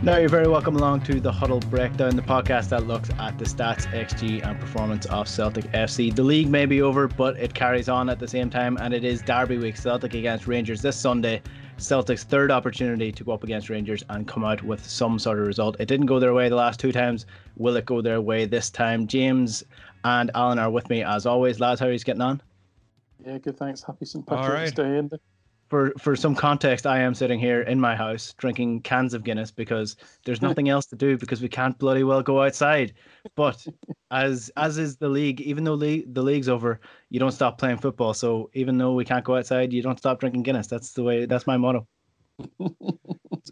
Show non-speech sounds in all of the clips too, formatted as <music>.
Now, you're very welcome along to the Huddle Breakdown, the podcast that looks at the stats, XG, and performance of Celtic FC. The league may be over, but it carries on at the same time, and it is Derby week. Celtic against Rangers this Sunday. Celtic's third opportunity to go up against Rangers and come out with some sort of result. It didn't go their way the last two times. Will it go their way this time? James and Alan are with me as always. Lads, how are you getting on? Yeah, good. Thanks. Happy St. Patrick's right. Day. And for for some context, I am sitting here in my house drinking cans of Guinness because there's <laughs> nothing else to do because we can't bloody well go outside. But as as is the league, even though le- the league's over, you don't stop playing football. So even though we can't go outside, you don't stop drinking Guinness. That's the way. That's my motto. <laughs>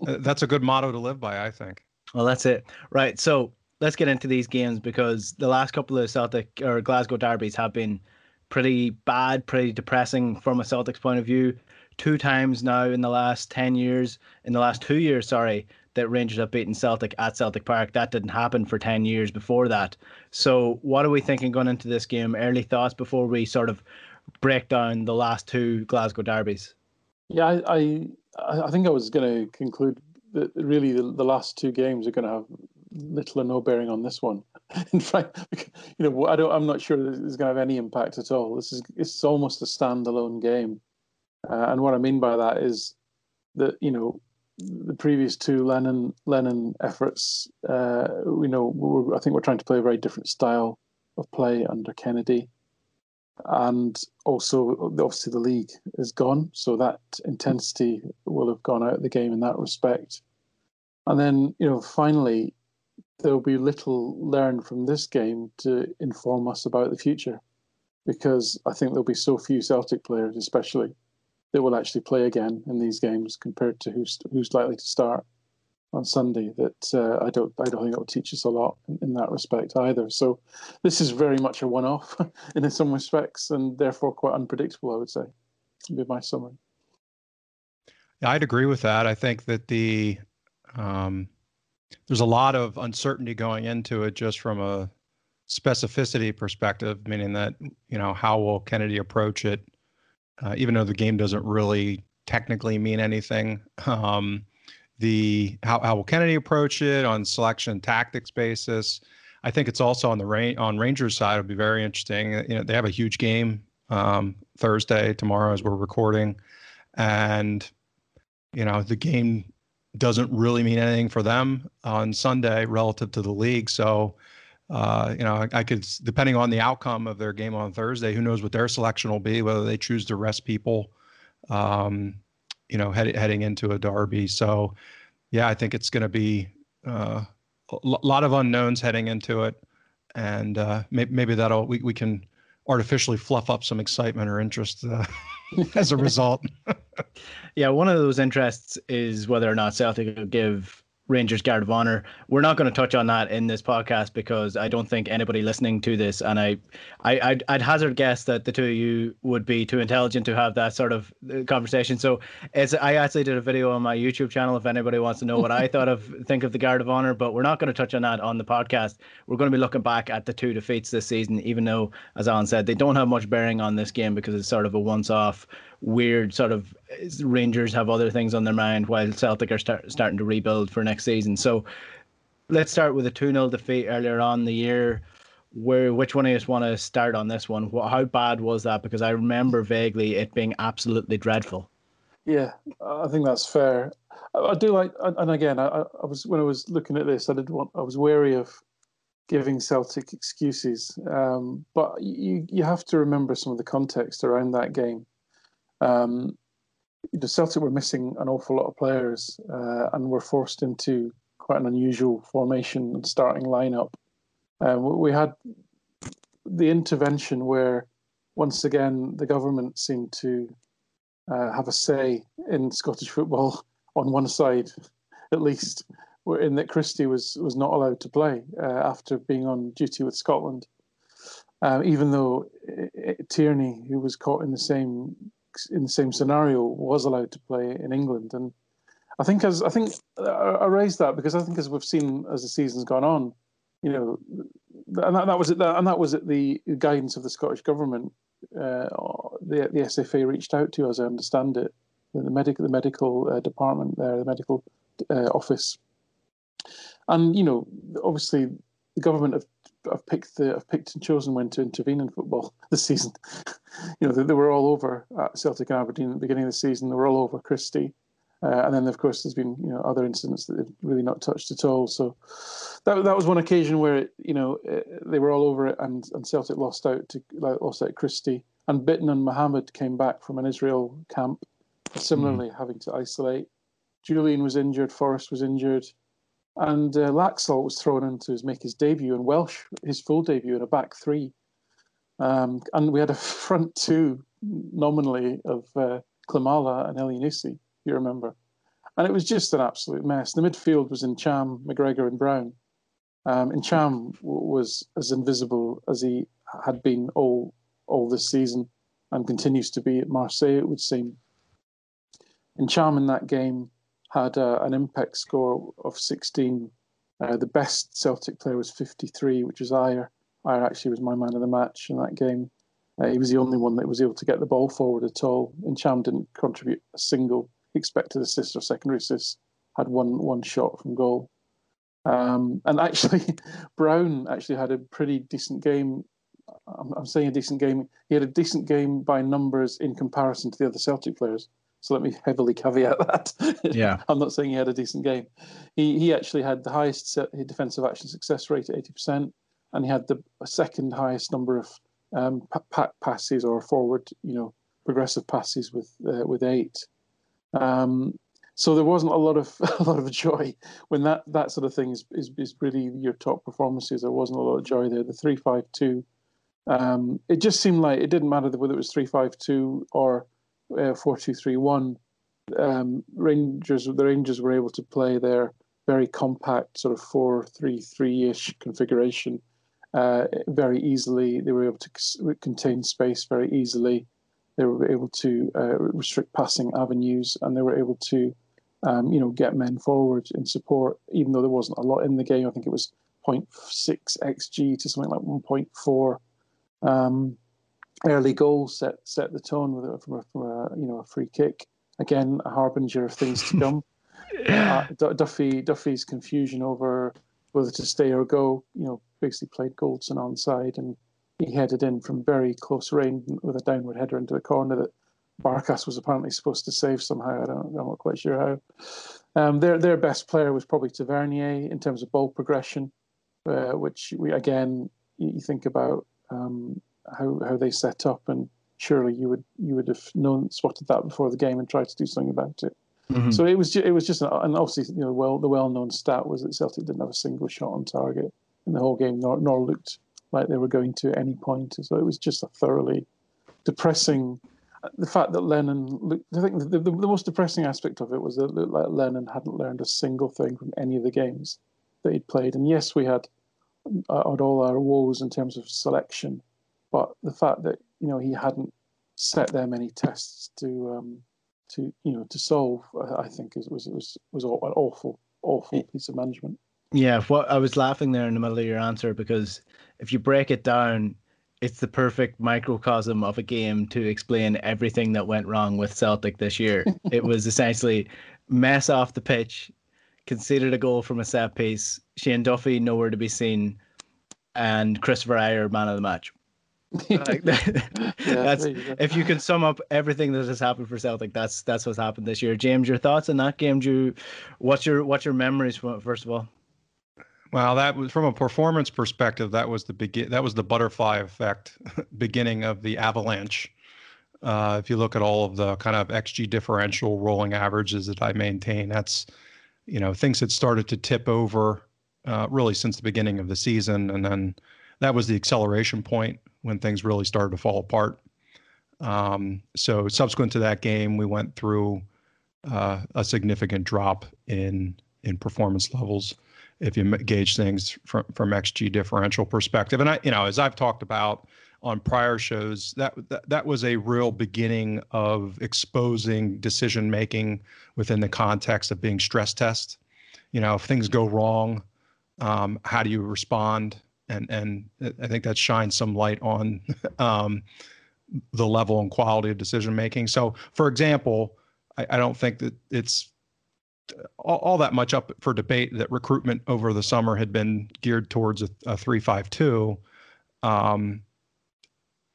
Uh, That's a good motto to live by, I think. Well, that's it. Right. So let's get into these games because the last couple of Celtic or Glasgow derbies have been pretty bad, pretty depressing from a Celtics point of view. Two times now in the last 10 years, in the last two years, sorry, that Rangers have beaten Celtic at Celtic Park. That didn't happen for 10 years before that. So, what are we thinking going into this game? Early thoughts before we sort of break down the last two Glasgow derbies? yeah, I, I I think I was going to conclude that really the, the last two games are going to have little or no bearing on this one. <laughs> In fact, you know, I don't. I'm not sure that it's going to have any impact at all. This is it's almost a standalone game, uh, and what I mean by that is that you know the previous two Lennon Lennon efforts. Uh, you know, I think we're trying to play a very different style of play under Kennedy and also obviously the league is gone, so that intensity will have gone out of the game in that respect. And then you know finally there will be little learned from this game to inform us about the future, because I think there'll be so few Celtic players, especially, that will actually play again in these games compared to who's who's likely to start on Sunday. That uh, I don't I don't think it will teach us a lot in, in that respect either. So this is very much a one-off <laughs> in some respects, and therefore quite unpredictable. I would say, would be my summary. Yeah, I'd agree with that. I think that the um, there's a lot of uncertainty going into it just from a specificity perspective, meaning that you know how will Kennedy approach it, uh, even though the game doesn't really technically mean anything. Um, the how, how will Kennedy approach it on selection tactics basis? I think it's also on the rain on Rangers side. It'll be very interesting. You know, they have a huge game um, Thursday tomorrow as we're recording, and you know the game doesn't really mean anything for them on Sunday relative to the league. So, uh, you know, I, I, could, depending on the outcome of their game on Thursday, who knows what their selection will be, whether they choose to rest people, um, you know, head, heading into a derby. So, yeah, I think it's going to be uh, a lot of unknowns heading into it. And uh, maybe, maybe that'll, we, we can artificially fluff up some excitement or interest uh, <laughs> as a <laughs> result. <laughs> yeah, one of those interests is whether or not Celtic will give Rangers Guard of Honor. We're not going to touch on that in this podcast because I don't think anybody listening to this, and I, I, I'd, I'd hazard guess that the two of you would be too intelligent to have that sort of uh, conversation. So it's I actually did a video on my YouTube channel if anybody wants to know what I <laughs> thought of think of the Guard of Honor, but we're not going to touch on that on the podcast. We're going to be looking back at the two defeats this season, even though, as Alan said, they don't have much bearing on this game because it's sort of a once-off weird sort of Rangers have other things on their mind while Celtic are start, starting to rebuild for next season. So let's start with a 2 0 defeat earlier on the year. Where which one of you want to start on this one? How bad was that? Because I remember vaguely it being absolutely dreadful. Yeah, I think that's fair. I, do like, and again, I, I was when I was looking at this, I did want, I was wary of giving Celtic excuses, um, but you you have to remember some of the context around that game. Um, the Celtic were missing an awful lot of players uh, and were forced into quite an unusual formation and starting lineup. Uh, we had the intervention where, once again, the government seemed to uh, have a say in Scottish football <laughs> on one side, <laughs> at least, in that Christie was was not allowed to play uh, after being on duty with Scotland. Uh, even though uh, Tierney, who was caught in the same in the same scenario was allowed to play in England. And I think as I think I raised that because I think as we've seen as the season's gone on, you know, and that, that was it. And that was at the guidance of the Scottish government. Uh, the the SFA reached out to, as I understand it, the medical the medical uh, department there, the medical uh, office, and you know, obviously the government have have picked the have picked and chosen when to intervene in football <laughs> this season. You know, they, they, were all over Celtic and Aberdeen at the beginning of the season. They were all over Christie, uh, and then of course there's been you know other incidents that they've really not touched at all. So that that was one occasion where it, you know it, uh, they were all over it, and and Celtic lost out to lost out Christie, and Bitton and Elhamed came back from an Israel camp, similarly mm. having to isolate. Jullien was injured, Forrest was injured. And uh, Laxalt was thrown in to make his debut in Welsh, his full debut in a back three. Um, and we had a front two nominally of uh, Klimala and Elyounoussi, you remember. And it was just an absolute mess. The midfield was Ntcham, McGregor, and Brown. Um, Ntcham was as invisible as he had been all all this season and continues to be at Marseille, it would seem. Ntcham in that game had uh, an impact score of 16. Uh, the best Celtic player was 53, which was Ajer. Ajer actually was my man of the match in that game. Uh, he was the only one that was able to get the ball forward at all. Ntcham didn't contribute a single expected assist or secondary assist. Had one one shot from goal. Um, and actually, <laughs> Brown actually had a pretty decent game. I'm, I'm saying a decent game. He had a decent game by numbers in comparison to the other Celtic players. So let me heavily caveat <laughs> that. Yeah, <laughs> I'm not saying he had a decent game. He he actually had the highest defensive action success rate at 80%, and he had the second highest number of um, passes or forward, you know, progressive passes with uh, with eight. Um, so there wasn't a lot of <laughs> a lot of joy when that that sort of thing is, is, is really your top performances. There wasn't a lot of joy there. The three five two, um, it just seemed like it didn't matter whether it was three five two or uh, four two three one. Um, Rangers the Rangers were able to play their very compact sort of four three three ish configuration uh, very easily. They were able to contain space very easily. They were able to uh, restrict passing avenues, and they were able to, um, you know, get men forward in support. Even though there wasn't a lot in the game, I think it was 0.6 xg to something like 1.4. Um, early goal set set the tone with it from a, from a you know a free kick. Again, a harbinger of things to come. <laughs> uh, Duffy Duffy's confusion over whether to stay or go, you know, basically played Goldson onside and he headed in from very close range with a downward header into the corner that Barkas was apparently supposed to save somehow. I don't, I'm not quite sure how. Um, their their best player was probably Tavernier in terms of ball progression, uh, which we again you think about um, how how they set up and surely you would you would have known spotted that before the game and tried to do something about it. Mm-hmm. So it was ju- it was just an, and obviously you know well the well known stat was that Celtic didn't have a single shot on target in the whole game, nor, nor looked like they were going to at any point. So it was just a thoroughly depressing. the fact that Lennon, looked, I think the, the, the, most depressing aspect of it was that it looked like Lennon hadn't learned a single thing from any of the games that he'd played. And yes, we had, uh, had all our woes in terms of selection, but the fact that you know he hadn't set there many tests to um, to you know to solve, I think is, was was was an awful awful piece of management. Yeah, what I was laughing there in the middle of your answer because if you break it down, it's the perfect microcosm of a game to explain everything that went wrong with Celtic this year. it was <laughs> essentially mess off the pitch, conceded a goal from a set piece, Shane Duffy nowhere to be seen, and Christopher Ajer man of the match. like that, <laughs> yeah, that's if you can sum up everything that has happened for Celtic, that's that's what's happened this year. James, your thoughts on that game? Do you, what's your what's your memories from it, first of all? Well, that was from a performance perspective. That was the begin. That was the butterfly effect, <laughs> beginning of the avalanche. Uh, if you look at all of the kind of xG differential rolling averages that I maintain, that's you know things had started to tip over uh, really since the beginning of the season, and then that was the acceleration point when things really started to fall apart. Um, so subsequent to that game, we went through uh, a significant drop in in performance levels if you gauge things from from xG differential perspective. And I, you know, as I've talked about on prior shows, that that, that was a real beginning of exposing decision making within the context of being stress test. You know, if things go wrong, um, how do you respond? And and I think that shines some light on <laughs> um, the level and quality of decision making. So, for example, I, I don't think that it's all, all, that much up for debate that recruitment over the summer had been geared towards a, a 352 um,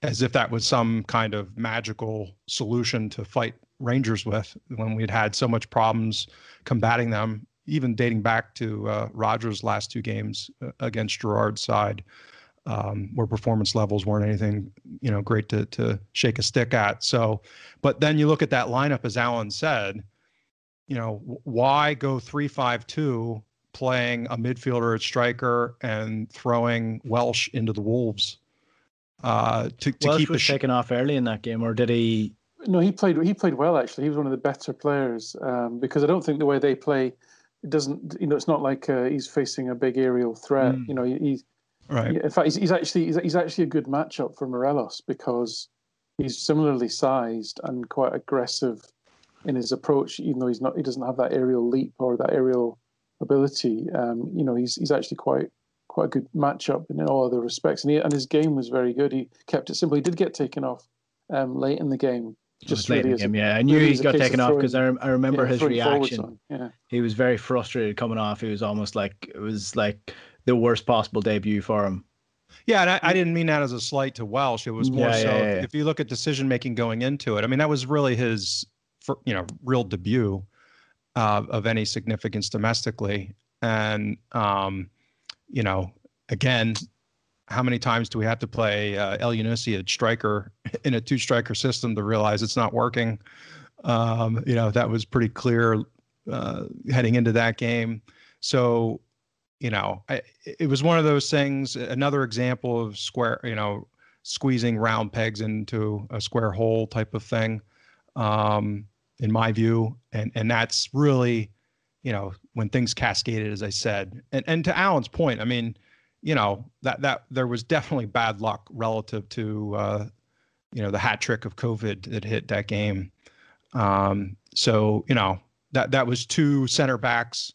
as if that was some kind of magical solution to fight rangers with when we'd had so much problems combating them even dating back to uh, Rodgers' last two games uh, against Gerrard's side, um, where performance levels weren't anything you know great to to shake a stick at. So, but then you look at that lineup, as Alan said, you know, why go three five two playing a midfielder at striker and throwing Welsh into the wolves uh, to, to Welsh keep was sh- taken off early in that game, or did he? No, he played. He played well actually. He was one of the better players um, because I don't think the way they play, it doesn't. You know, it's not like uh, he's facing a big aerial threat. Mm. You know, he's right. In fact, he's, he's actually he's, he's actually a good matchup for Morelos because he's similarly sized and quite aggressive in his approach, even though he's not, he doesn't have that aerial leap or that aerial ability. Um, you know, he's he's actually quite quite a good matchup in all other respects, and he, and his game was very good. He kept it simple. He did get taken off um, late in the game. Just late in the game, yeah. I knew really he got taken off because I, I remember yeah, his reaction. Yeah. He was very frustrated coming off. He was almost like it was like the worst possible debut for him. Yeah, and I, I, didn't mean that as a slight to Welsh. It was more yeah, so yeah, yeah, if you look at decision making going into it. I mean, that was really his for, you know real debut uh, of any significance domestically, and um, you know again, how many times do we have to play uh, Elyounoussi at striker <laughs> in a two striker system to realize it's not working? Um, you know that was pretty clear uh, heading into that game. So you know, I, it was one of those things. Another example of square, you know, squeezing round pegs into a square hole type of thing. Um, in my view, and and that's really, you know, when things cascaded, as I said, and and to Alan's point, I mean, you know, that that there was definitely bad luck relative to, uh, you know, the hat trick of COVID that hit that game. Um, so you know that that was two center backs.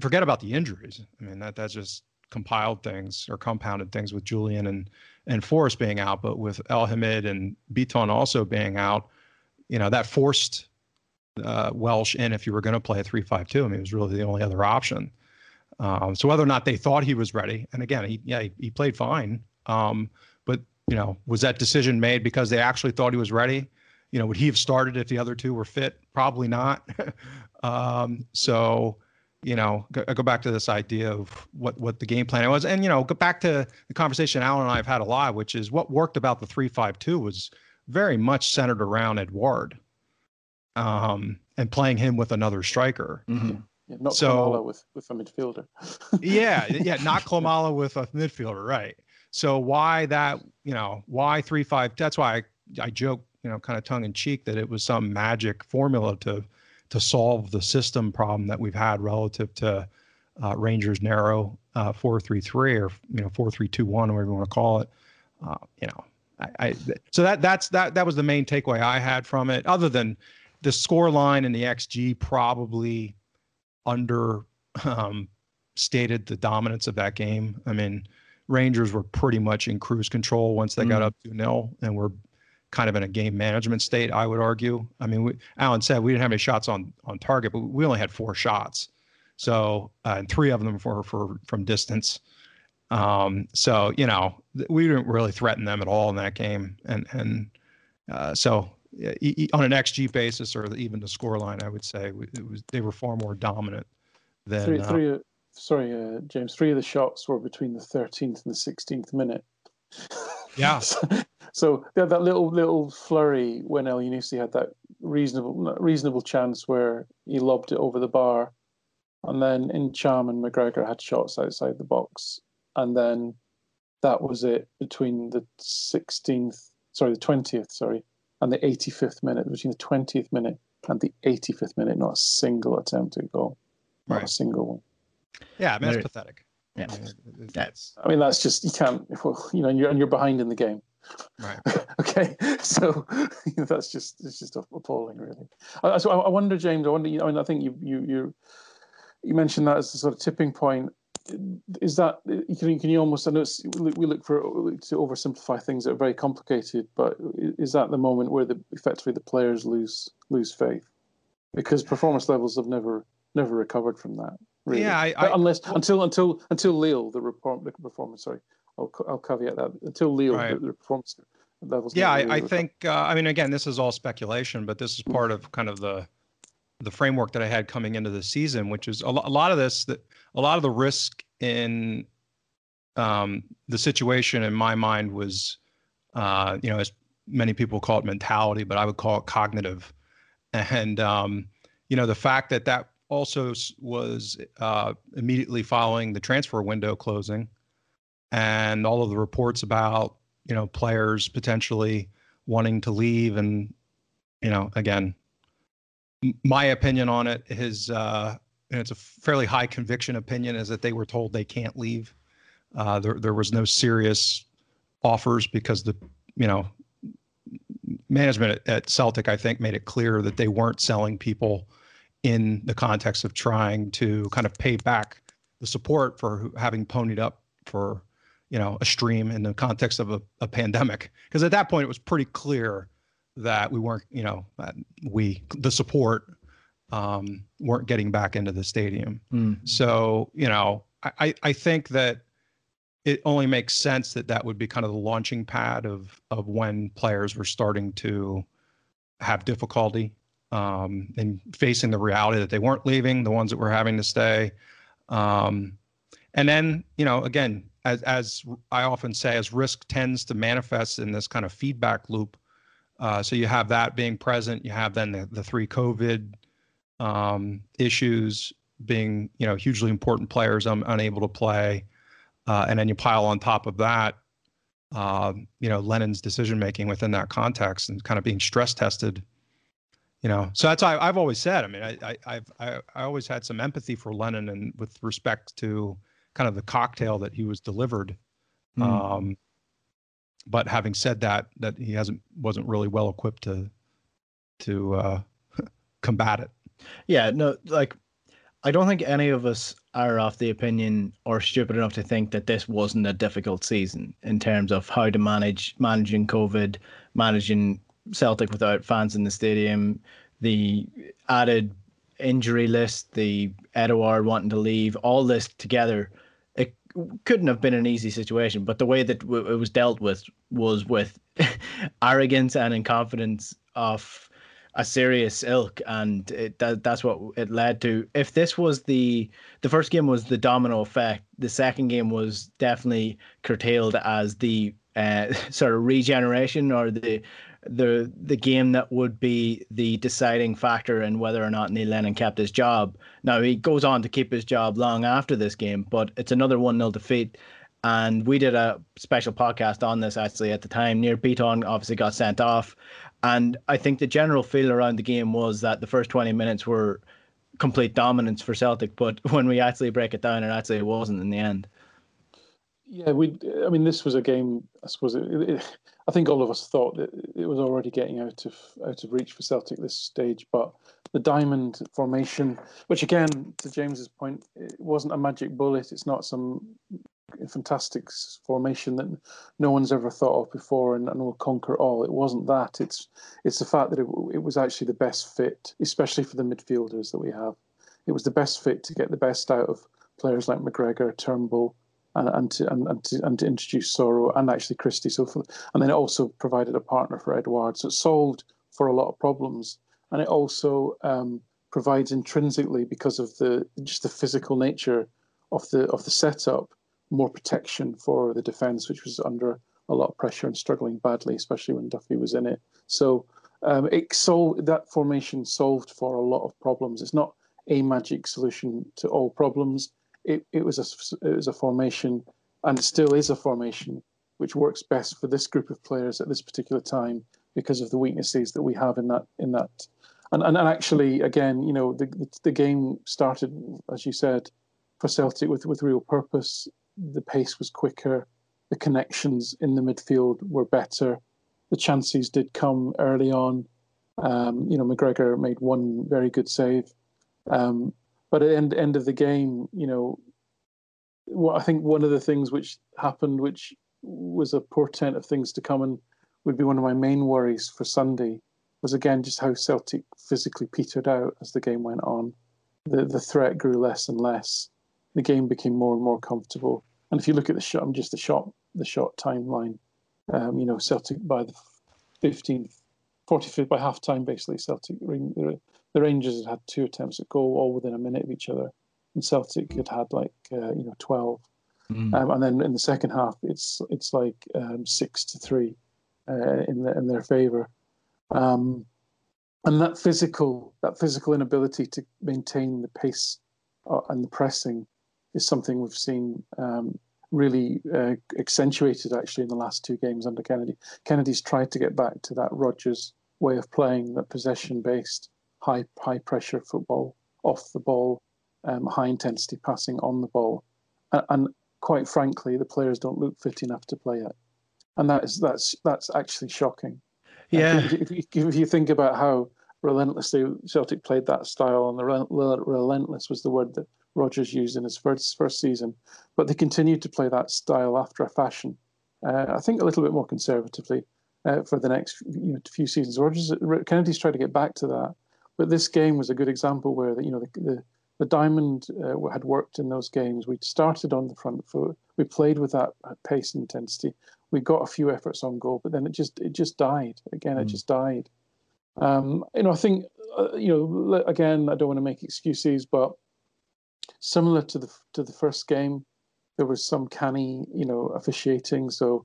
Forget about the injuries. I mean that that's just compiled things or compounded things with Jullien and and Forrest being out, but with Elhamed and Bitton also being out, you know that forced uh, Welsh in if you were going to play a three-five-two. I mean, it was really the only other option. Um, so whether or not they thought he was ready, and again, he yeah he, he played fine. Um, but you know, was that decision made because they actually thought he was ready? You know, would he have started if the other two were fit? Probably not. <laughs> um, so you know, go, go, back to this idea of what what the game plan was, and you know, go back to the conversation Alan and I have had a lot, which is what worked about the three-five-two was very much centered around Edouard um, and playing him with another striker. Mm-hmm. Yeah, not so, Klimala with with a midfielder. <laughs> yeah, yeah, not Klimala with a midfielder, right? So why that? You know, why three five? That's why I, I joke you know, kind of tongue in cheek that it was some magic formula to to solve the system problem that we've had relative to uh, Rangers narrow uh, four three three or you know four three two one, whatever you want to call it. Uh, you know, I, I, so that that's that that was the main takeaway I had from it. Other than the score line and the xG probably under um, stated the dominance of that game. I mean, Rangers were pretty much in cruise control once they mm. got up to nil and were kind of in a game management state. I would argue. I mean, we, Alan said we didn't have any shots on on target, but we only had four shots. So, uh, and three of them were for from distance. Um, so you know, we didn't really threaten them at all in that game, and and uh, so on an xG basis or even the score line, I would say it was they were far more dominant than three. Uh, sorry, uh, James. Three of the shots were between the 13th and the 16th minute. Yeah. <laughs> so, so that, that little little flurry when Elyounoussi had that reasonable reasonable chance where he lobbed it over the bar, and then Ntcham and McGregor had shots outside the box, and then that was it between the 16th, sorry, the 20th, sorry, and the 85th minute. Between the 20th minute and the 85th minute, not a single attempt at goal, not right. a single one. Yeah, I mean, that's pathetic. Yeah, I mean, that's. I mean, that's just you can't. Well, you know, and you're and you're behind in the game. Right. <laughs> okay. So you <laughs> know, that's just it's just appalling, really. I, so I, I, wonder, James. I wonder. You know, I mean, I think you you you you mentioned that as a sort of tipping point. Is that can you, can you almost? I know we look for to oversimplify things that are very complicated, but is that the moment where the effectively the players lose lose faith because performance levels have never never recovered from that. Really. Yeah, I, I, unless until until until Lille the, report, the performance. Sorry, I'll, I'll caveat that until Lille right. the, the performance levels. Yeah, I, I think. Uh, I mean, again, this is all speculation, but this is part of kind of the the framework that I had coming into the season, which is a, lo- a lot of this that a lot of the risk in um, the situation in my mind was, uh, you know, as many people call it mentality, but I would call it cognitive, and um, you know, the fact that that also was uh, immediately following the transfer window closing, and all of the reports about you know players potentially wanting to leave, and you know again, my opinion on it is, uh, and it's a fairly high conviction opinion, is that they were told they can't leave. Uh, there there was no serious offers because the you know management at, Celtic I think made it clear that they weren't selling people in the context of trying to kind of pay back the support for having ponied up for you know a stream in the context of a, a pandemic because at that point it was pretty clear that we weren't you know we the support um, weren't getting back into the stadium mm. so you know I, I think that it only makes sense that that would be kind of the launching pad of of when players were starting to have difficulty um, and facing the reality that they weren't leaving, the ones that were having to stay. Um, and then, you know, again, as, as I often say, as risk tends to manifest in this kind of feedback loop. Uh, so you have that being present. You have then the, the three COVID um, issues being, you know, hugely important players un- unable to play. Uh, and then you pile on top of that, uh, you know, Lennon's decision making within that context and kind of being stress tested you know so that's I, have always said i mean I, I have I, I always had some empathy for lennon and with respect to kind of the cocktail that he was delivered mm. um but having said that that he hasn't wasn't really well equipped to to uh <laughs> combat it. Yeah no like i don't think any of us are of the opinion or stupid enough to think that this wasn't a difficult season in terms of how to manage managing covid managing Celtic without fans in the stadium, the added injury list, the Edouard wanting to leave, all this together, couldn't have been an easy situation. But the way that it was dealt with was with <laughs> arrogance and incompetence of a serious ilk, and it, that, that's what it led to. If this was the the first game was the domino effect, the second game was definitely curtailed as the uh, <laughs> sort of regeneration or the the the game that would be the deciding factor in whether or not Neil Lennon kept his job. Now he goes on to keep his job long after this game, but it's another one 0 defeat, And we did a special podcast on this actually at the time. Nir Bitton obviously got sent off. And I think the general feel around the game was that the first 20 minutes were complete dominance for Celtic. But <laughs> when we actually break it down, it actually wasn't in the end. Yeah, we. I mean, this was a game. I suppose. It, it, I think all of us thought that it was already getting out of out of reach for Celtic this stage. But the diamond formation, which again, to James's point, it wasn't a magic bullet. It's not some fantastic formation that no one's ever thought of before and, and will conquer all. It wasn't that. It's it's the fact that it, it was actually the best fit, especially for the midfielders that we have. It was the best fit to get the best out of players like McGregor, Turnbull, and, and to and, and to and to introduce Soro and actually Christie. So for, and then it also provided a partner for Edouard. So it solved for a lot of problems, and it also um, provides intrinsically because of the just the physical nature of the of the setup more protection for the defence, which was under a lot of pressure and struggling badly, especially when Duffy was in it. So um, it solved that formation solved for a lot of problems. It's not a magic solution to all problems. It, it was a it was a formation, and still is a formation which works best for this group of players at this particular time because of the weaknesses that we have in that in that. And and, and actually, again, you know, the, the the game started as you said for Celtic with with real purpose the pace was quicker, the connections in the midfield were better, the chances did come early on. Um, you know, McGregor made one very good save, um, but at the end, end of the game, you know, I think one of the things which happened, which was a portent of things to come, and would be one of my main worries for Sunday, was again just how Celtic physically petered out as the game went on. The the threat grew less and less. The game became more and more comfortable. And if you look at the shot, just the shot, the shot timeline. Um, you know, Celtic by the 15th, 45th by half time, basically, Celtic, the, the Rangers had had two attempts at goal, all within a minute of each other. And Celtic had had like, uh, you know, 12. Mm. Um, and then in the second half, it's it's like um, six to three uh, in the, in their favour. Um, and that physical that physical inability to maintain the pace uh, and the pressing is something we've seen um, really uh, accentuated actually in the last two games under Kennedy. Kennedy's tried to get back to that Rodgers way of playing, that possession based, high high pressure football off the ball, um, high intensity passing on the ball, and, and, quite frankly, the players don't look fit enough to play it, and that is that's that's actually shocking. Yeah, if you, if you think about how relentlessly Celtic played that style, and the relentless was the word that Rodgers used in his first first season, but they continued to play that style after a fashion. Uh, I think a little bit more conservatively uh, for the next you know, few seasons. Rodgers Kennedy's tried to get back to that, but this game was a good example where the, you know the the, the diamond uh, had worked in those games. We started on the front foot. We played with that pace and intensity. We got a few efforts on goal, but then it just it just died again. Mm. It just died. Um, you know, I think uh, you know again. I don't want to make excuses, but similar to the to the first game, there was some canny, you know, officiating. So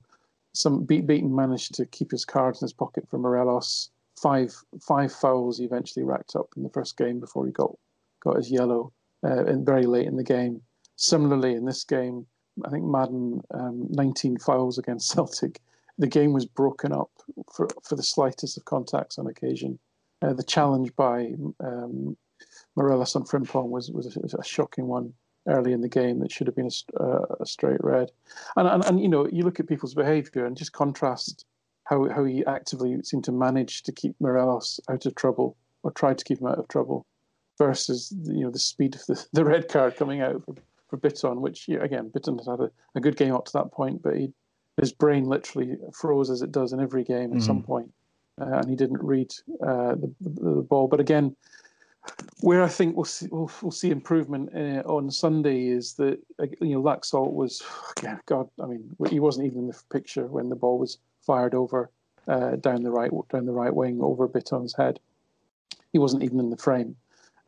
some beat Beaton managed to keep his cards in his pocket for Morelos. Five five fouls he eventually racked up in the first game before he got got his yellow uh, and very late in the game. Similarly, in this game, I think Madden um, 19 fouls against <laughs> Celtic. The game was broken up for for the slightest of contacts on occasion. Uh, the challenge by um, Morelos on Frimpong was was a, a, shocking one early in the game that should have been a, uh, a straight red. And, and and you know you look at people's behaviour and just contrast how how he actively seemed to manage to keep Morelos out of trouble or tried to keep him out of trouble versus you know the speed of the, the red card coming out for, for Bitton, which you know, again Bitton had had a, a good game up to that point, but he his brain literally froze as it does in every game at mm. some point, uh, and he didn't read uh, the, the, the, ball. But again, where I think we'll see, we'll, we'll see improvement uh, on Sunday is that you know Laxalt was, God, I mean, he wasn't even in the picture when the ball was fired over uh, down the right down the right wing over Bitton's head. He wasn't even in the frame.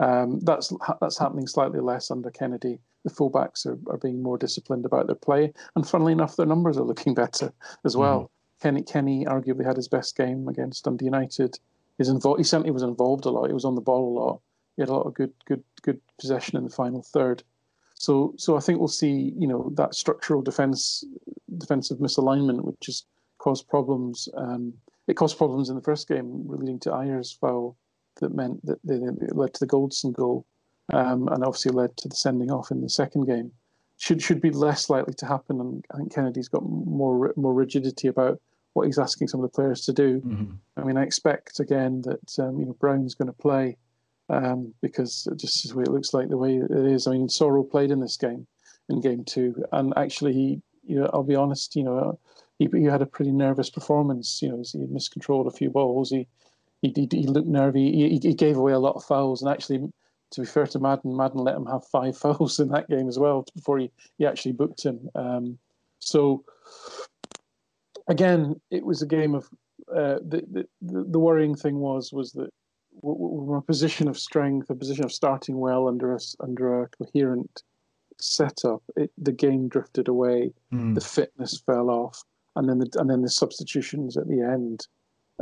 Um, that's that's happening slightly less under Kennedy. The fullbacks are, are being more disciplined about their play, and funnily enough, their numbers are looking <laughs> better as well. Mm-hmm. Kenny Kenny arguably had his best game against Dundee United. He's involved. He certainly was involved a lot. He was on the ball a lot. He had a lot of good, good, good possession in the final third. So so I think we'll see you know that structural defense defensive misalignment, which has caused problems. Um, it caused problems in the first game, leading to Ajer's foul that meant that they, it led to the Goldson goal, um, and obviously led to the sending off in the second game. Should should be less likely to happen, and I think Kennedy's got more more rigidity about what he's asking some of the players to do. Mm-hmm. I mean, I expect again that um, you know Brown's going to play um, because just the way it looks like the way it is. I mean, Soro played in this game, in game two, and actually he, you know, I'll be honest, you know, he, he had a pretty nervous performance. You know, he miscontrolled a few balls. He he, he, he looked nervy. He, he gave away a lot of fouls, and actually. To be fair to Madden, Madden let him have five <laughs> fouls in that game as well before he, he actually booked him. Um, so, again, it was a game of uh, the, the the worrying thing was was that we're a position of strength, a position of starting well under a under a coherent setup. It, the game drifted away, mm. the fitness fell off, and then the and then the substitutions at the end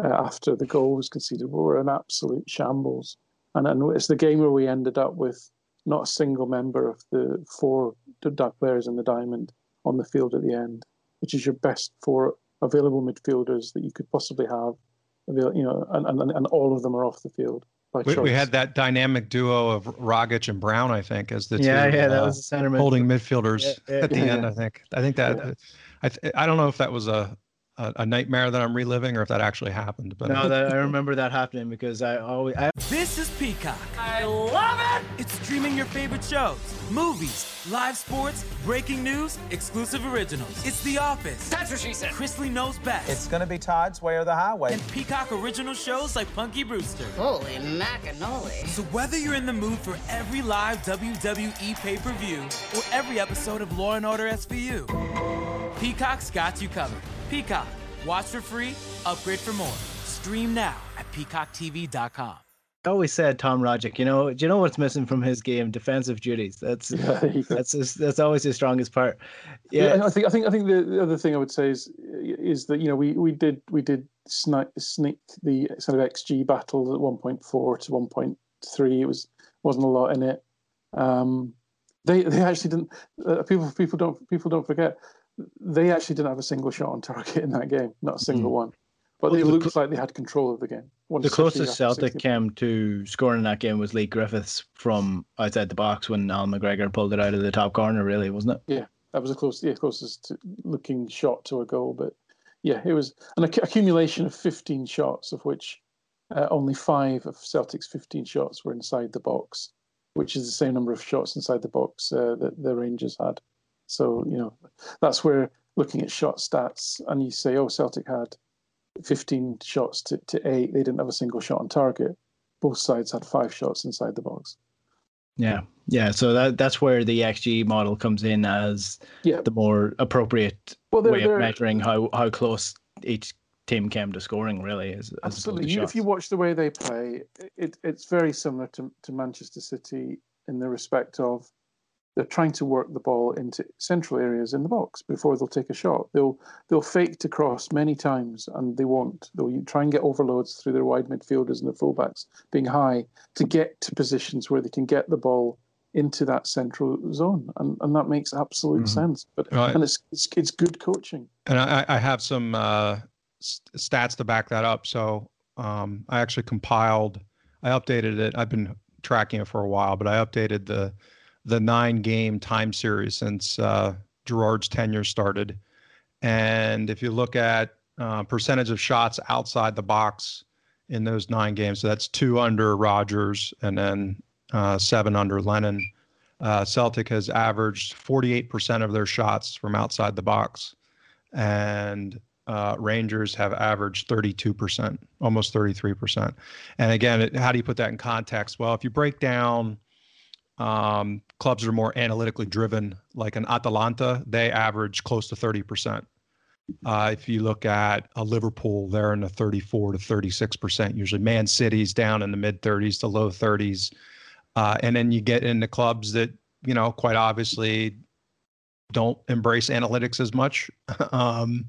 uh, after the goal was conceded were an absolute shambles. And, and it's the game where we ended up with not a single member of the four dark players in the diamond on the field at the end, which is your best four available midfielders that you could possibly have. You know, and, and, and all of them are off the field. We, we, had that dynamic duo of Rogic and Brown, I think, as the yeah, two yeah, that uh, was the center holding midfielders yeah, yeah, at the yeah, end. I think. I think that. I th- I don't know if that was a a, a, nightmare that I'm reliving or if that actually happened. But no, <laughs> that, I remember that happening because I always. I... This is Peacock. I love it. It's streaming your favorite shows, movies, live sports, breaking news, exclusive originals. It's The Office. That's what she said. Chrisley knows best. It's gonna be Todd's Way or the Highway. And Peacock original shows like Punky Brewster. Holy macanoli! So whether you're in the mood for every live WWE pay-per-view or every episode of Law and Order SVU, Peacock's got you covered. Peacock. Watch for free, upgrade for more. Stream now at peacocktv.com. I always said Tom Rogic, you know, do you know what's missing from his game? Defensive duties. That's <laughs> that's his, that's always his strongest part. Yeah. yeah. I think I think I think the, the, other thing I would say is is that you know we we did we did sneak, sneak the sort of XG battle at 1.4 to 1.3. It was wasn't a lot in it. Um, they they actually didn't. Uh, people people don't people don't forget they actually didn't have a single shot on target in that game, not a single mm. one. But well, it looks cl- like they had control of the game. The closest Celtic came to scoring in that game was Leigh Griffiths from outside the box when Al McGregor pulled it out of the top corner, really, wasn't it? Yeah, that was the close, yeah, closest looking shot to a goal. But yeah, it was an accumulation of 15 shots, of which uh, only five of Celtic's 15 shots were inside the box, which is the same number of shots inside the box uh, that the Rangers had. So, you know, that's where looking at shot stats and you say, oh, Celtic had 15 shots to, to eight. They didn't have a single shot on target. Both sides had five shots inside the box. Yeah, yeah. So that that's where the XG model comes in as yeah. the more appropriate well, they're, way of measuring how, how close each team came to scoring. Really, is absolutely. You, if you watch the way they play, it, it's very similar to, to Manchester City in the respect of they're trying to work the ball into central areas in the box before they'll take a shot. They'll they'll fake to cross many times and they won't. They'll try and get overloads through their wide midfielders and their fullbacks being high to get to positions where they can get the ball into that central zone, and, and that makes absolute mm-hmm. sense. But right. and it's, it's, it's good coaching. And I, I have some uh, stats to back that up. So um, I actually compiled, I updated it. I've been tracking it for a while, but I updated the the nine game time series since uh, Gerrard's tenure started. And if you look at uh, percentage of shots outside the box in those nine games, so that's two under Rodgers and then uh, seven under Lennon. Uh, Celtic has averaged 48% of their shots from outside the box, and uh, Rangers have averaged 32%, almost 33%. And again, how do you put that in context? Well, if you break down um, clubs are more analytically driven, like an Atalanta, they average close to 30%. Uh, if you look at a Liverpool, they're in the 34 to 36% usually. Man City's down in the mid 30s to low 30s. Uh, and then you get into clubs that, you know, quite obviously don't embrace analytics as much. <laughs> um,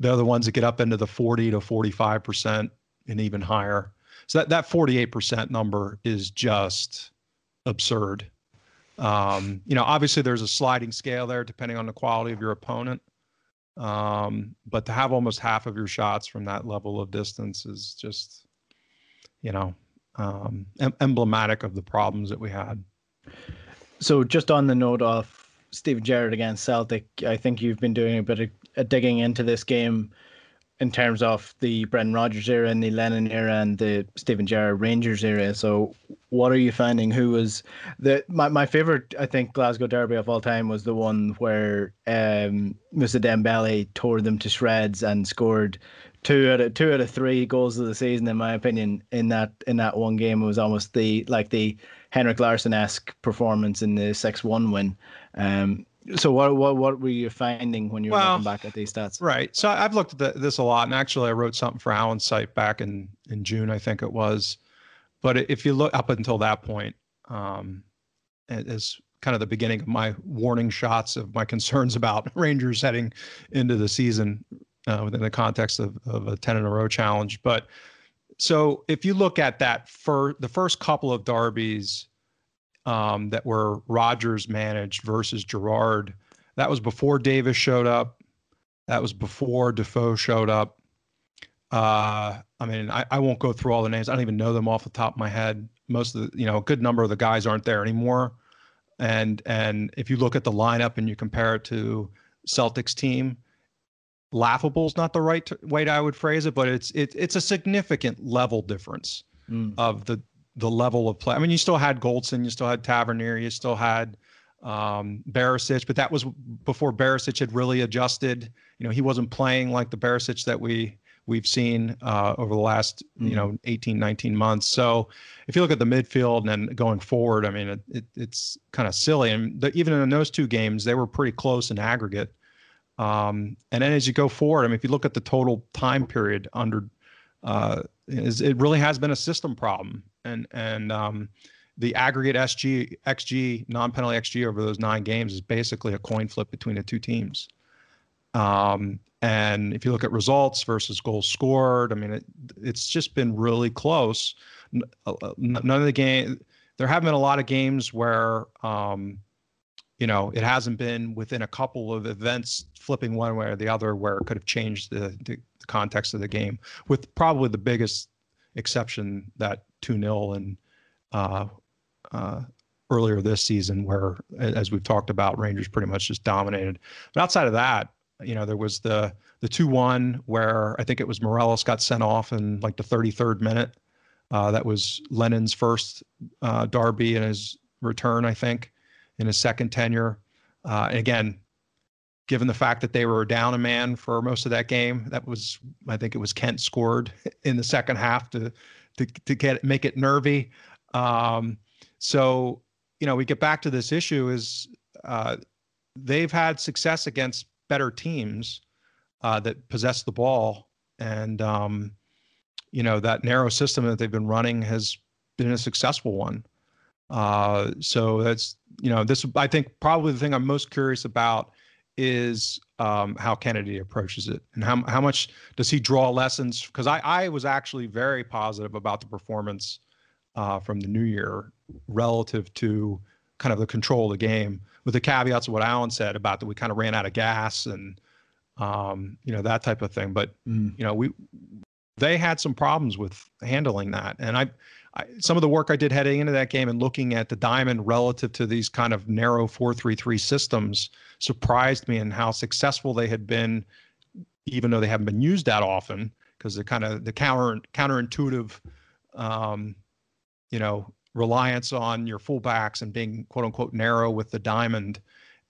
they're the ones that get up into the 40 to 45% and even higher. So that, that 48% number is just absurd. Um, you know, obviously there's a sliding scale there depending on the quality of your opponent. Um, but to have almost half of your shots from that level of distance is just, you know, um, em- emblematic of the problems that we had. So, just on the note of Steven Gerrard against Celtic, I think you've been doing a bit of digging into this game in terms of the Brendan Rodgers era and the Lennon era and the Steven Gerrard Rangers era. So, what are you finding? Who was the my, my favorite? I think Glasgow Derby of all time was the one where um, Moussa Dembele tore them to shreds and scored two out of two out of three goals of the season, in my opinion. In that in that one game, it was almost the like the Henrik Larsson esque performance in the six one win. Um, so what what what were you finding when you were well, looking back at these stats? Right. So I've looked at the, this a lot, and actually I wrote something for Alan's site back in in June, I think it was. But if you look up until that point, um, as kind of the beginning of my warning shots of my <laughs> concerns about <laughs> Rangers heading into the season uh, within the context of, of a 10 in a row challenge. But so if you look at that for the first couple of derbies um, that were Rodgers managed versus Gerrard. That was before Davis showed up. That was before Defoe showed up. Uh, I mean, I, I won't go through all the names. I don't even know them off the top of my head. Most of the, you know, a good number of the guys aren't there anymore. And and if you look at the lineup and you compare it to Celtics team, laughable is not the right way I would phrase it, but it's it, it's a significant level difference mm. of the the level of play. I mean, you still had Goldson, you still had Tavernier, you still had um, Barisic, but that was before Barisic had really adjusted. You know, he wasn't playing like the Barisic that we we've seen uh, over the last mm-hmm. you know 18 19 months so if you look at the midfield and then going forward i mean it, it it's kind of silly and the, even in those two games they were pretty close in aggregate um, and then as you go forward i mean if you look at the total time period under uh, is it really has been a system problem and and um, the aggregate SG XG non-penalty XG over those nine games is basically a coin flip between the two teams. Um, and if you look at results versus goals scored, I mean, it, it's just been really close. Uh, uh, none of the game, there have been a lot of games where, um, you know, it hasn't been within a couple of events flipping one way or the other where it could have changed the, the, the context of the game. With probably the biggest exception that 2 0 and uh, uh, earlier this season, where, as we've talked about, Rangers pretty much just dominated. But outside of that, you know, there was the the 2 1 where I think it was Morelos got sent off in like the 33rd minute. Uh, that was Lennon's first uh, derby in his return, I think, in his second tenure. Uh, and again, given the fact that they were down a man for most of that game, that was I think it was Kent scored <laughs> in the second half to to to get make it nervy. Um, so you know, we get back to this issue is uh, they've had success against better teams uh, that possess the ball, and um, you know that narrow system that they've been running has been a successful one. Uh, so that's you know this I think probably the thing I'm most curious about is um, how Kennedy approaches it and how, how much does he draw lessons? Because I, I was actually very positive about the performance uh, from the new year relative to kind of the control of the game, with the caveats of what Alan said about that we kind of ran out of gas and um, you know that type of thing. But mm. you know we they had some problems with handling that, and I I, some of the work I did heading into that game and looking at the diamond relative to these kind of narrow 433 systems surprised me in how successful they had been, even though they haven't been used that often, because the kind of the counter counterintuitive, um, you know, reliance on your fullbacks and being quote unquote narrow with the diamond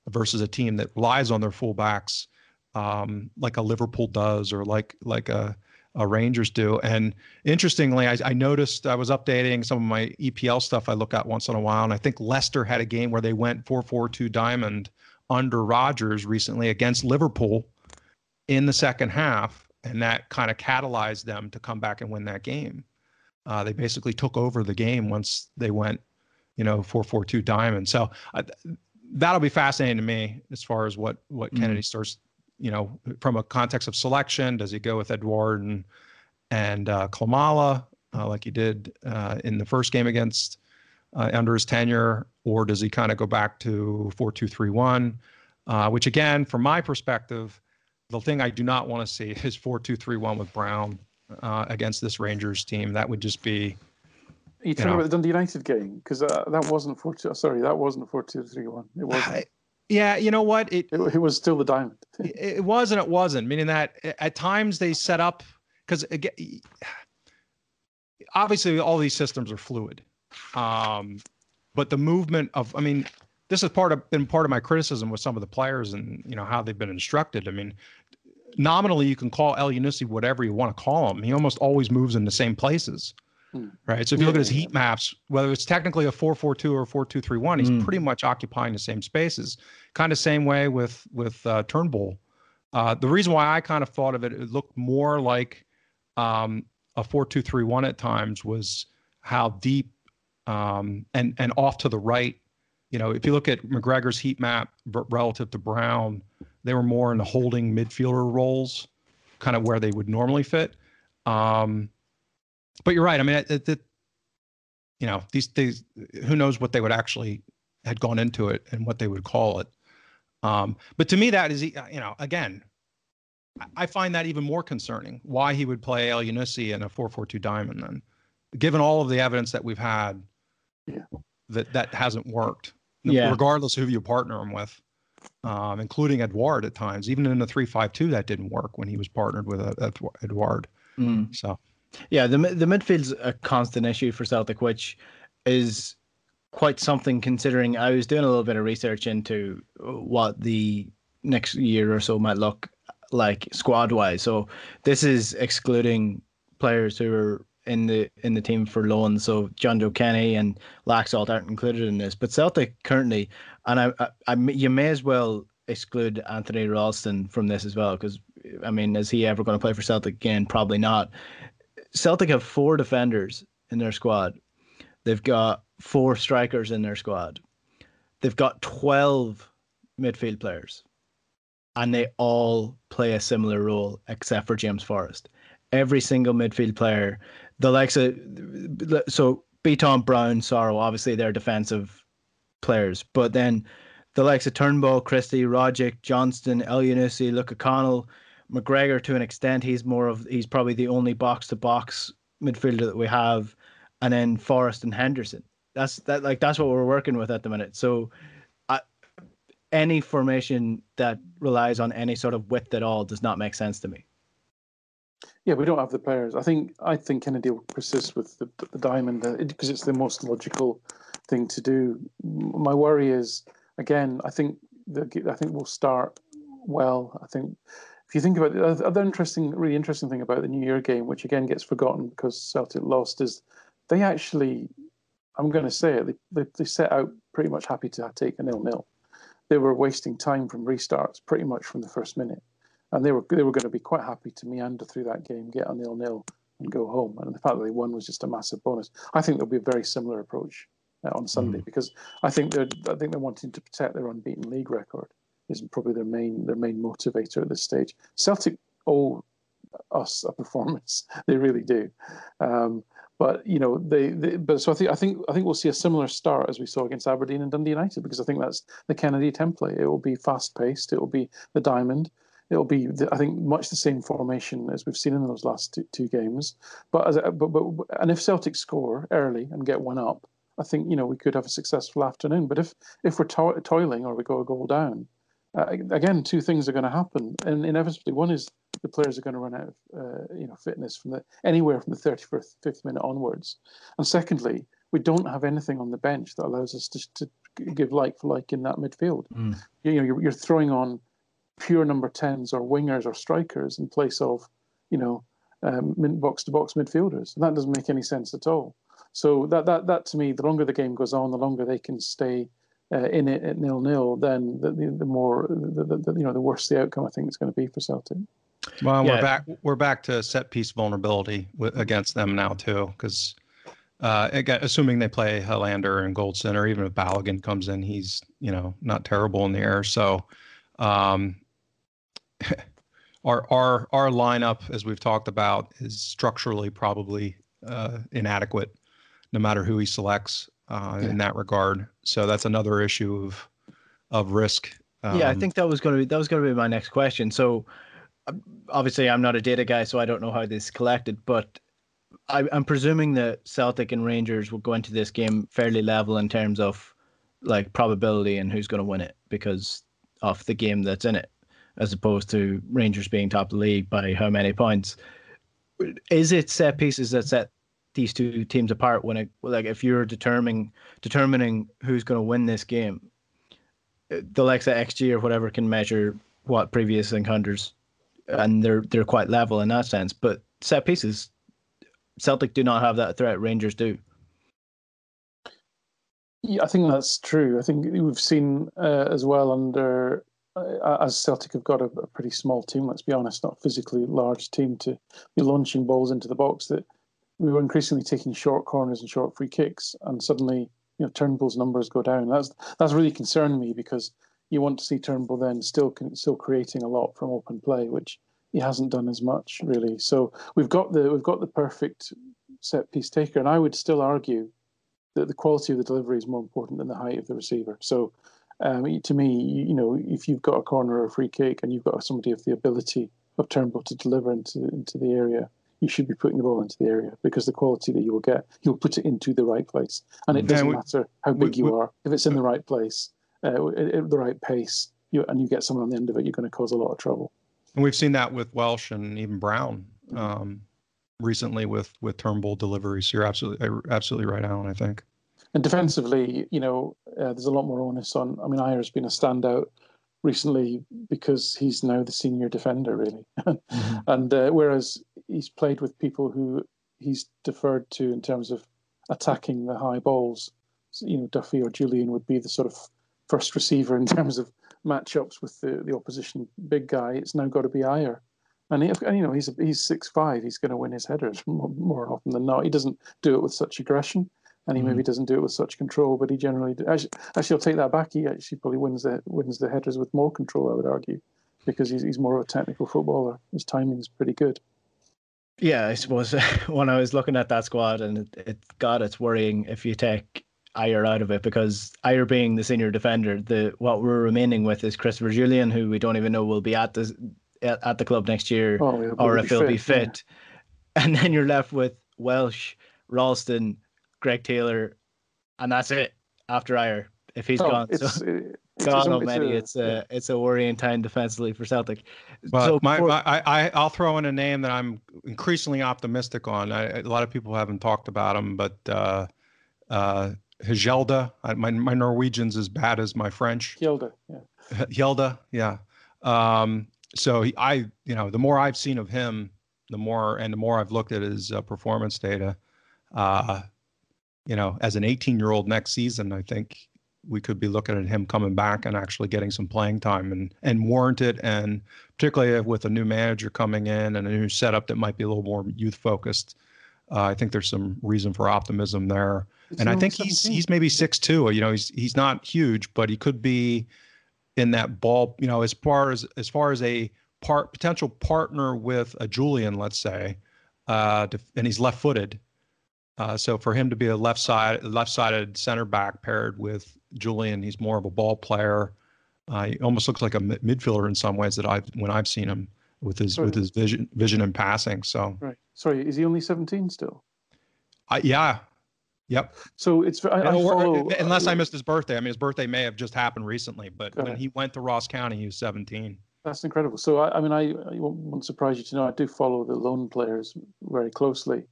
versus a team that relies on their fullbacks, um, like a Liverpool does or like like a uh, Rangers do. And interestingly, I, I, noticed I was updating some of my EPL stuff I look at once in a while, and I think Leicester had a game where they went 4-4-2 diamond under Rodgers recently against Liverpool in the second half, and that kind of catalyzed them to come back and win that game. Uh, they basically took over the game once they went, you know, 4-4-2 diamond. So that'll be fascinating to me as far as what what mm. Kennedy starts you know, from a context of selection, does he go with Edouard and and uh, Klimala uh, like he did uh, in the first game against uh, under his tenure, or does he kind of go back to four two three one? Uh, which again, from my perspective, the thing I do not want to see is four two three one with Brown uh, against this Rangers team. That would just be. Are you talking know, about the Dundee United game? Because uh, that wasn't four two. Sorry, that wasn't four two three one. It wasn't. Yeah, you know what? It, it, it was still the diamond. it, it was and it wasn't. Meaning that at times they set up because obviously all these systems are fluid. Um, but the movement of, I mean, this has part of been part of my criticism with some of the players and you know how they've been instructed. I mean, nominally you can call Elyounoussi whatever you want to call him. He almost always moves in the same places. Hmm. Right. So if you look at his heat maps, whether it's technically a 442 or 4231, he's mm. pretty much occupying the same spaces. Kind of same way with with uh, Turnbull. Uh, the reason why I kind of thought of it, it looked more like um, a 4231 at times was how deep um, and and off to the right. You know, if you look at McGregor's heat map relative to Brown, they were more in the holding midfielder roles, kind of where they would normally fit. Um, but you're right. I mean, it, it, it, you know, these these who knows what they would actually had gone into it and what they would call it. Um, but to me, that is, you know, again, I find that even more concerning. Why he would play Elyounoussi in a four-four-two diamond then, given all of the evidence that we've had, yeah. that that hasn't worked. Yeah. Regardless of who you partner him with, um, including Edouard at times, even in the three-five-two, that didn't work when he was partnered with uh, Edouard. Mm. So yeah, the the midfield's a constant issue for Celtic, which is quite something considering I was doing a little bit of research into what the next year or so might look like squad wise. So this is excluding players who are in the in the team for loan. So Jonjoe Kenny and Laxalt aren't included in this. But Celtic currently, and I, I, I you may as well exclude Anthony Ralston from this as well because I mean, is he ever going to play for Celtic again? Probably not. Celtic have four defenders in their squad. They've got four strikers in their squad. They've got 12 midfield players. And they all play a similar role except for James Forrest. Every single midfield player, the likes of so Bitton, Brown, Soro, obviously they're defensive players, but then the likes of Turnbull, Christie, Rogic, Johnston, Elyounoussi, Luca Connell, McGregor to an extent. He's more of he's probably the only box to box midfielder that we have, and then Forrest and Henderson. That's that like that's what we're working with at the minute. So, I, any formation that relies on any sort of width at all does not make sense to me. Yeah, we don't have the players. I think I think Kennedy will persist with the, the diamond because uh, it's the most logical thing to do. My worry is again. I think the, I think we'll start well. I think if you think about it, the other interesting, really interesting thing about the New Year game, which again gets forgotten because Celtic lost, is they actually, I'm going to say it, they, they, they set out pretty much happy to take a nil-nil. They were wasting time from restarts pretty much from the first minute, and they were they were going to be quite happy to meander through that game, get a nil-nil, and go home. And the fact that they won was just a massive bonus. I think there'll be a very similar approach uh, on Sunday mm. because I think they're I think they're wanting to protect their unbeaten league record is probably their main their main motivator at this stage. Celtic owe us a performance; <laughs> they really do. Um, but you know, they, they, but so I think I think I think we'll see a similar start as we saw against Aberdeen and Dundee United because I think that's the Kennedy template. It will be fast paced. It will be the diamond. It will be, the, I think, much the same formation as we've seen in those last two, two games. But as but, but and if Celtic score early and get one up, I think you know we could have a successful afternoon. But if if we're to- toiling or we go a goal down, uh, again, two things are going to happen, and inevitably, one is the players are going to run out of uh, you know fitness from the anywhere from the 35th minute onwards, and secondly, we don't have anything on the bench that allows us to, to give like for like in that midfield. Mm. You, know, you're, you're throwing on pure number tens or wingers or strikers in place of you know box to box midfielders, and that doesn't make any sense at all. So that that that to me, the longer the game goes on, the longer they can stay uh, in it at nil nil, then the, the, the more the, the, you know the worse the outcome I think it's going to be for Celtic. Well, yeah. we're back. We're back to set piece vulnerability w- against them now too, because uh, again, assuming they play Helander and Goldson, or even if Balogun comes in, he's you know not terrible in the air. So, um, <laughs> our our our lineup, as we've talked about, is structurally probably uh, inadequate, no matter who he selects. Uh, yeah. in that regard. So that's another issue of of risk. Um, yeah, I um, think that was going to be that was going to be my next question. So obviously, I'm not a data guy, so I don't know how this is collected, but I, I'm presuming that Celtic and Rangers will go into this game fairly level in terms of like probability and who's going to win it because of the game that's in it, as opposed to Rangers being top of the league by how many points. Is it set pieces that set these two teams apart when it like if you're determining determining who's going to win this game? The of XG or whatever can measure what previous encounters, and they're they're quite level in that sense. But set pieces Celtic do not have that threat. Rangers do. Yeah, I think that's true. I think we've seen uh, as well under uh, as Celtic have got a, a, pretty small team. Let's be honest, not physically large team to be launching balls into the box. That we were increasingly taking short corners and short free kicks, and suddenly you know Turnbull's numbers go down. That's that's really concerned me because you want to see Turnbull then still still creating a lot from open play, which he hasn't done as much really. So we've got the we've got the perfect set piece taker, and I would still argue that the quality of the delivery is more important than the height of the receiver. So um, to me, you, you, know, if you've got a corner or a free kick and you've got somebody of the ability of Turnbull to deliver into into the area, you should be putting the ball into the area because the quality that you will get, you'll put it into the right place, and it doesn't we, matter how big we, you we, are if it's in the right place, uh, at the right pace, you, and you get someone on the end of it, you're going to cause a lot of trouble. And we've seen that with Welsh and even Brown um, recently with with Turnbull deliveries. You're absolutely absolutely right, Alan. I think. And defensively, you know, uh, there's a lot more onus on. I mean, Ajer's been a standout recently because he's now the senior defender, really. <laughs> mm-hmm. And uh, whereas he's played with people who he's deferred to in terms of attacking the high balls, you know, Duffy or Jullien would be the sort of first receiver in <laughs> terms of matchups with the, the opposition big guy, it's now got to be Ajer. And, he, and you know he's he's six five. He's going to win his headers <laughs> more, more, often than not. He doesn't do it with such aggression, and he mm. maybe doesn't do it with such control. But he generally actually, actually I'll take that back. He actually probably wins the wins the headers with more control. I would argue, because he's he's more of a technical footballer. His timing is pretty good. Yeah, I suppose <laughs> when I was looking at that squad, and it, it God, it's worrying if you take Ajer out of it because Ajer being the senior defender, the what we're remaining with is Christopher Jullien, who we don't even know will be at the at, at the club next year oh, or if he'll fit, be fit. Yeah. <laughs> And then you're left with Welsh, Ralston, Greg Taylor, and that's it after Ajer. If he's oh, gone, it's, so it's, God almighty, it's a yeah. it's a worrying time defensively for Celtic. Well, so my, my I I'll throw in a name that I'm increasingly optimistic on. I, a lot of people haven't talked about him, but uh, uh, Hjelde. My my Norwegian's as bad as my French. Hjelde, yeah. Hjelde, yeah. Um, so he, I, you know, the more I've seen of him, the more and the more I've looked at his uh, performance data. Uh, you know, as an 18 year old next season, I think we could be looking at him coming back and actually getting some playing time and and warrant it. And particularly with a new manager coming in and a new setup that might be a little more youth focused, uh, I think there's some reason for optimism there and I think he's he's maybe six two. You know, he's he's not huge, but he could be in that ball. You know, as far as as far as a part potential partner with a Jullien, let's say, uh, and he's left footed. Uh, so for him to be a left side left sided center back paired with Jullien, he's more of a ball player. Uh, he almost looks like a midfielder in some ways that I've when I've seen him with his Sorry. with his vision vision and passing. So right. Sorry, is he only seventeen still? Uh, yeah, Yep. So it's I, I follow, unless I missed his birthday. I mean, his birthday may have just happened recently, but when he went to Ross County, he was 17. That's incredible. So I, I mean, I, I, won't surprise you to know I do follow the loan players very closely,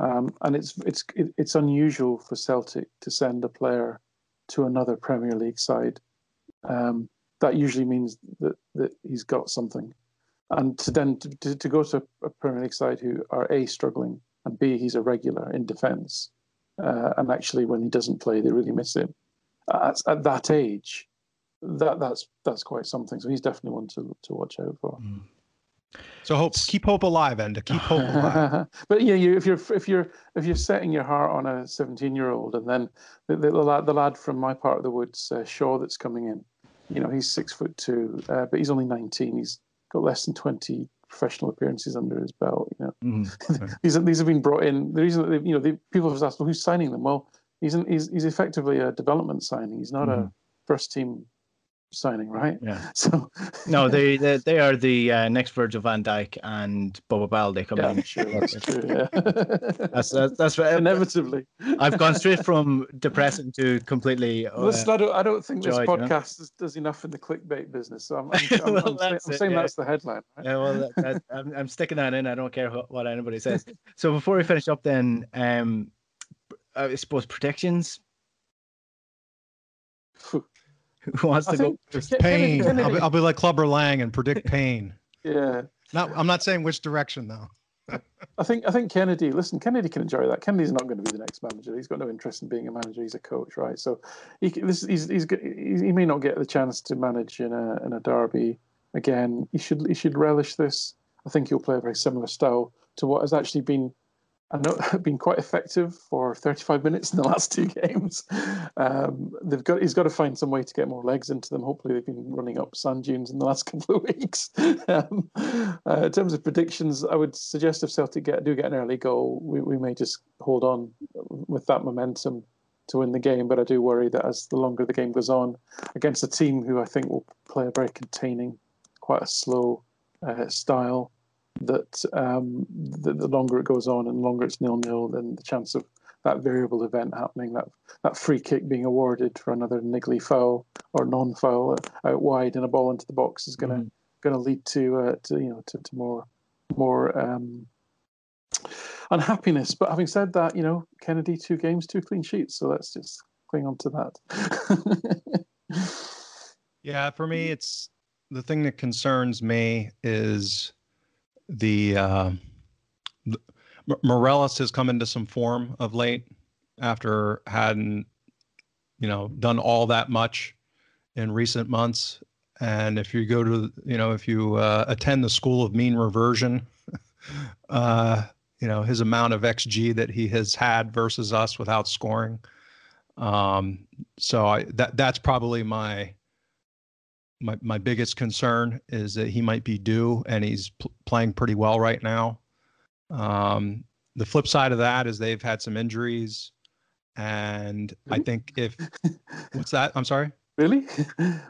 um, and it's it's it's unusual for Celtic to send a player to another Premier League side. Um, that usually means that that he's got something, and to then to, to, to go to a Premier League side who are a struggling and b he's a regular in defence uh, and actually when he doesn't play, they really miss him. At, at, that age, that that's that's quite something. So he's definitely one to to watch out for. Mm. So hope keep hope alive, and keep hope <laughs> alive. but yeah, you, if you're if you're if you're setting your heart on a 17 year old, and then the, the, the, lad the lad from my part of the woods, uh, Shaw, that's coming in, you know, he's six foot two, uh, but he's only 19. He's got less than 20 professional appearances under his belt. You know, mm-hmm. <laughs> these these have been brought in. The reason that you know the people have asked, well, who's signing them? Well, he's an, he's he's effectively a development signing. He's not mm-hmm. a first team signing, right? Yeah. <laughs> So no, they <laughs> they, they are the uh, next Virgil Van Dijk and Boba yeah, in. Sure, that's true. Yeah. <laughs> that's that's, that's right. inevitably. I've gone straight from depressing to completely. Uh, Listen, I don't I don't think this podcast you know? does enough in the clickbait business. So I'm, I'm, I'm, well, I'm, I'm saying yeah. that's the headline. Right? Yeah, well, that, that, I'm, I'm sticking that in. I don't care what, what anybody says. so before we finish up, then, um, I suppose predictions. Who wants to go? Pain. I'll be, I'll be like Clubber Lang and predict <laughs> pain. yeah. Not, I'm not saying which direction though. I think I think Kennedy. Listen, Kennedy can enjoy that. Kennedy's not going to be the next manager. He's got no interest in being a manager. He's a coach, right? So he this, he's, he's he may not get the chance to manage in a in a derby again. He should he should relish this. I think he'll play a very similar style to what has actually been I know have been quite effective for 35 minutes in the last two <laughs> games. Um, they've got he's got to find some way to get more legs into them. Hopefully, they've been running up sand dunes in the last <laughs> couple of weeks. <laughs> um, uh, in terms of predictions, I would suggest if Celtic get do get an early goal, we, we may just hold on with that momentum to win the game. But I do worry that as the longer the game goes on, against a team who I think will play a very containing, quite a slow uh, style that um, the, the, longer it goes on and the longer it's nil nil, then the chance of that variable event happening, that that free kick being awarded for another niggly foul or non foul out wide and a ball into the box is going to mm-hmm. going to lead to uh, to you know to, to more more um, unhappiness. But having said that, you know Kennedy two games, two clean sheets, so let's just cling on to that. <laughs> yeah, for me, it's the thing that concerns me is the uh, Morelos has come into some form of late after hadn't you know done all that much in recent months. And if you go to you know if you uh, attend the school of mean reversion <laughs> uh, you know his amount of xg that he has had versus us without scoring um, so I, that that's probably my my my biggest concern is that he might be due, and he's pl- playing pretty well right now. Um, the flip side of that is they've had some injuries, and I think if <laughs> what's that? I'm sorry. Really?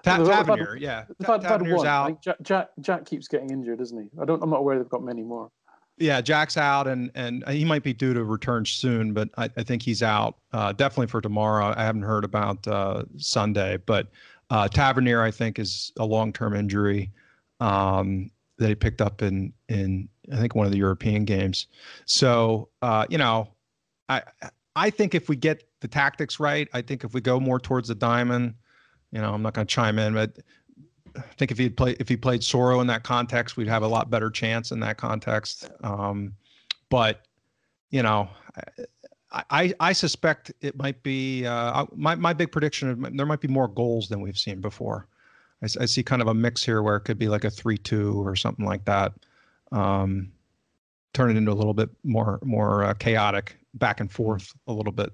Ta- Tavernier, yeah. Ta- Tavernier's out. Jack, Jack, Jack keeps getting injured, doesn't he? I don't. I'm not aware they've got many more. Yeah, Jack's out, and and he might be due to return soon, but I, I think he's out uh, definitely for tomorrow. I haven't heard about uh, Sunday, but uh, Tavernier, I think, is a long-term injury um, that he picked up in in I think one of the European games. So uh, you know, I I think if we get the tactics right, I think if we go more towards the diamond, you know, I'm not going to chime in, but I think if he played if he played Soro in that context, we'd have a lot better chance in that context. Um, but you know, I, I suspect it might be uh, my my big prediction. There might be more goals than we've seen before. I, I see kind of a mix here where it could be like a three-two or something like that. Um, turn it into a little bit more more uh, chaotic, back and forth a little bit.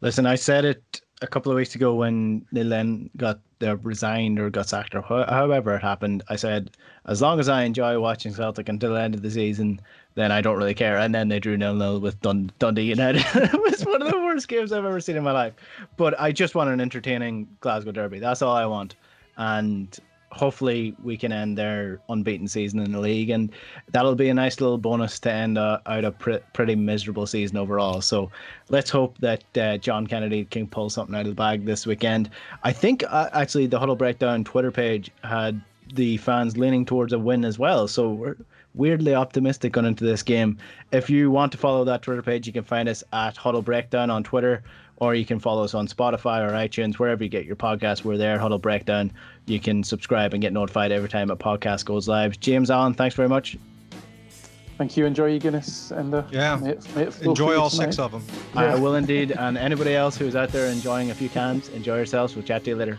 Listen, I said it a couple of weeks ago when Neil Lennon got uh, resigned or got sacked or however it happened. I said, as long as I enjoy watching Celtic until the end of the season, then I don't really care. And then they drew nil nil with Dund- Dundee United. <laughs> it was one of the worst games I've ever seen in my life. But I just want an entertaining Glasgow derby. That's all I want. And hopefully we can end their unbeaten season in the league, and that'll be a nice little bonus to end uh, out a pr- pretty miserable season overall. So let's hope that uh, John Kennedy can pull something out of the bag this weekend. I think uh, actually the Huddle Breakdown Twitter page had the fans leaning towards a win as well. So we're weirdly optimistic going into this game. If you want to follow that Twitter page, you can find us at Huddle Breakdown on Twitter, or you can follow us on Spotify or iTunes, wherever you get your podcast. We're there, Huddle Breakdown. You can subscribe and get notified every time a podcast goes live. James Alan, thanks very much. Thank you. Enjoy your Guinness and uh, yeah, may it, may it enjoy all tonight. six of them. I will indeed. And anybody else who's out there enjoying a few cans, enjoy yourselves. We'll chat to you later.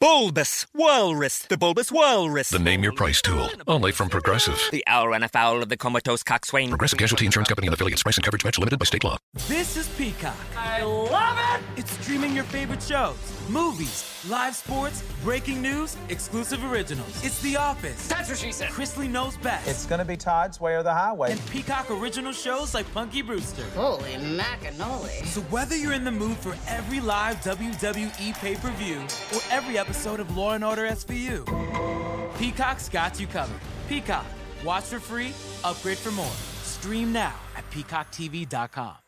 bulbous Walrus, the Bulbous Walrus. The name your price tool, only from Progressive. The owl ran afoul of the comatose coxswain. Progressive Casualty Insurance Company and affiliates. Price and coverage match limited by state law. This is Peacock. I love it! It's streaming your favorite shows, movies, live sports, breaking news, exclusive originals. It's The Office. That's what she said. Chrisley Knows Best. It's gonna be Todd's Way or the Highway. and Peacock original shows like Punky Brewster. Holy macanoli. So whether you're in the mood for every live WWE pay-per-view or every episode of Law and Order SVU, Peacock's got you covered. Peacock, watch for free, upgrade for more. Stream now at peacocktv.com.